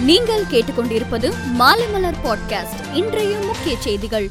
நீங்கள் கேட்டுக்கொண்டிருப்பது மாலைமலர் பாட்காஸ்ட். இன்றைய முக்கிய செய்திகள்.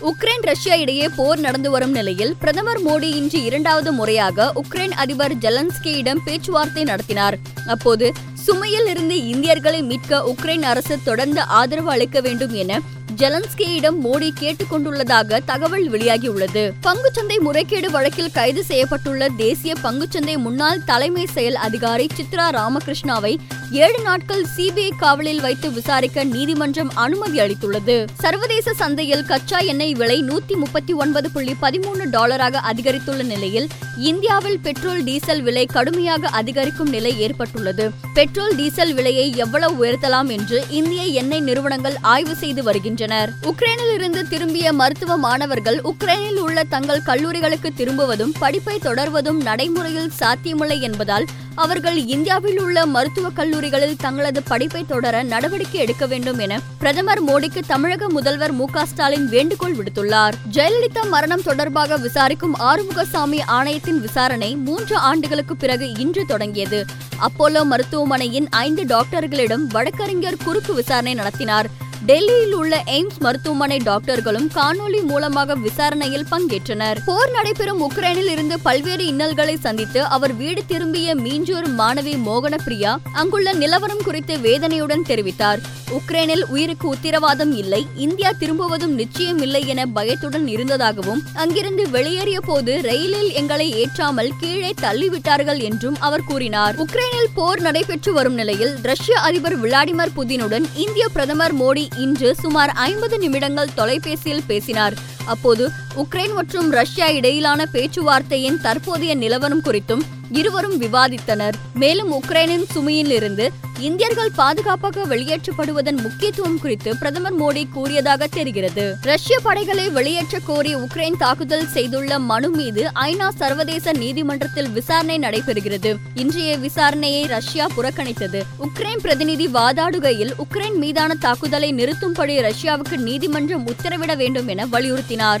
உக்ரைன் ரஷ்யா இடையே போர் நடந்து வரும் நிலையில் பிரதமர் மோடி இன்று இரண்டாவது முறையாக உக்ரைன் அதிபர் ஜெலன்ஸ்கியிடம் பேச்சுவார்த்தை நடத்தினார். அப்போது சுமையில் இருந்து இந்தியர்களை மீட்க உக்ரைன் அரசு தொடர்ந்து ஆதரவு அளிக்க வேண்டும் என ஜெலன்ஸ்கியிடம் மோடி கேட்டுக் கொண்டுள்ளதாக தகவல் வெளியாகியுள்ளது. பங்குச்சந்தை முறைகேடு வழக்கில் கைது செய்யப்பட்டுள்ள தேசிய பங்குச்சந்தை முன்னாள் தலைமை செயல் அதிகாரி சித்ரா ராமகிருஷ்ணாவை ஏழு நாட்கள் சிபிஐ காவலில் வைத்து விசாரிக்க நீதிமன்றம் அனுமதி அளித்துள்ளது. சர்வதேச சந்தையில் கச்சா எண்ணெய் விலை நூத்தி முப்பத்தி ஒன்பது புள்ளி பதிமூணு டாலராக அதிகரித்துள்ள நிலையில் இந்தியாவில் பெட்ரோல் டீசல் விலை கடுமையாக அதிகரிக்கும் நிலை ஏற்பட்டுள்ளது. பெட்ரோல் டீசல் விலையை எவ்வளவு உயர்த்தலாம் என்று இந்திய எண்ணெய் நிறுவனங்கள் ஆய்வு செய்து வருகின்றன. வருகின்றனர். உக்ரைனில் இருந்து திரும்பிய மருத்துவ மாணவர்கள் உக்ரைனில் உள்ள தங்கள் கல்லூரிகளுக்கு திரும்புவதும் படிப்பை தொடர்வதும் நடைமுறையில் சாத்தியமில்லை என்பதால் அவர்கள் இந்தியாவில் உள்ள மருத்துவக் கல்லூரிகளில் தங்களது படிப்பை தொடர நடவடிக்கை எடுக்க வேண்டும் என பிரதமர் மோடிக்கு தமிழக முதல்வர் மு ஸ்டாலின் வேண்டுகோள் விடுத்துள்ளார். ஜெயலலிதா மரணம் தொடர்பாக விசாரிக்கும் ஆறுமுகசாமி ஆணையத்தின் விசாரணை மூன்று ஆண்டுகளுக்கு பிறகு இன்று தொடங்கியது. அப்போலோ மருத்துவமனையின் ஐந்து டாக்டர்களிடம் வழக்கறிஞர் குறுக்கு விசாரணை நடத்தினார். டெல்லியில் உள்ள எய்ம்ஸ் மருத்துவமனை டாக்டர்களும் காணொலி மூலமாக விசாரணையில் பங்கேற்றனர். போர் நடைபெறும் உக்ரைனில் இருந்து பல்வேறு இன்னல்களை சந்தித்து அவர் வீடு திரும்பிய மீஞ்சூர் மாணவி மோகன பிரியா அங்குள்ள நிலவரம் குறித்து வேதனையுடன் தெரிவித்தார். உக்ரைனில் உயிருக்கு உத்தரவாதம் இல்லை இந்தியா திரும்புவதும் நிச்சயம் இல்லை என பயத்துடன் இருந்ததாகவும் அங்கிருந்து வெளியேறிய போது ரயிலில் எங்களை ஏற்றாமல் கீழே தள்ளிவிட்டார்கள் என்றும் அவர் கூறினார். உக்ரைனில் போர் நடைபெற்று வரும் நிலையில் ரஷ்ய அதிபர் விளாடிமிர் புதினுடன் இந்திய பிரதமர் மோடி இன்று சுமார் ஐம்பது நிமிடங்கள் தொலைபேசியில் பேசினார். அப்போது உக்ரைன் மற்றும் ரஷ்யா இடையிலான பேச்சுவார்த்தையின் தற்போதைய நிலவரம் குறித்தும் இருவரும் விவாதித்தனர். மேலும் உக்ரைனின் சுமையில் இருந்து இந்தியர்கள் பாதுகாப்பாக வெளியேற்றப்படுவதன் முக்கியத்துவம் குறித்து பிரதமர் மோடி கூறியதாக தெரிகிறது. ரஷ்ய படைகளை வெளியேற்ற கோரி உக்ரைன் தாக்குதல் செய்துள்ள மனு மீது ஐநா சர்வதேச நீதிமன்றத்தில் விசாரணை நடைபெறுகிறது. இன்றைய விசாரணையை ரஷ்யா புறக்கணித்தது. உக்ரைன் பிரதிநிதி வாதாடுகையில் உக்ரைன் மீதான தாக்குதலை நிறுத்தும்படி ரஷ்யாவுக்கு நீதிமன்றம் உத்தரவிட வேண்டும் என வலியுறுத்தினார்.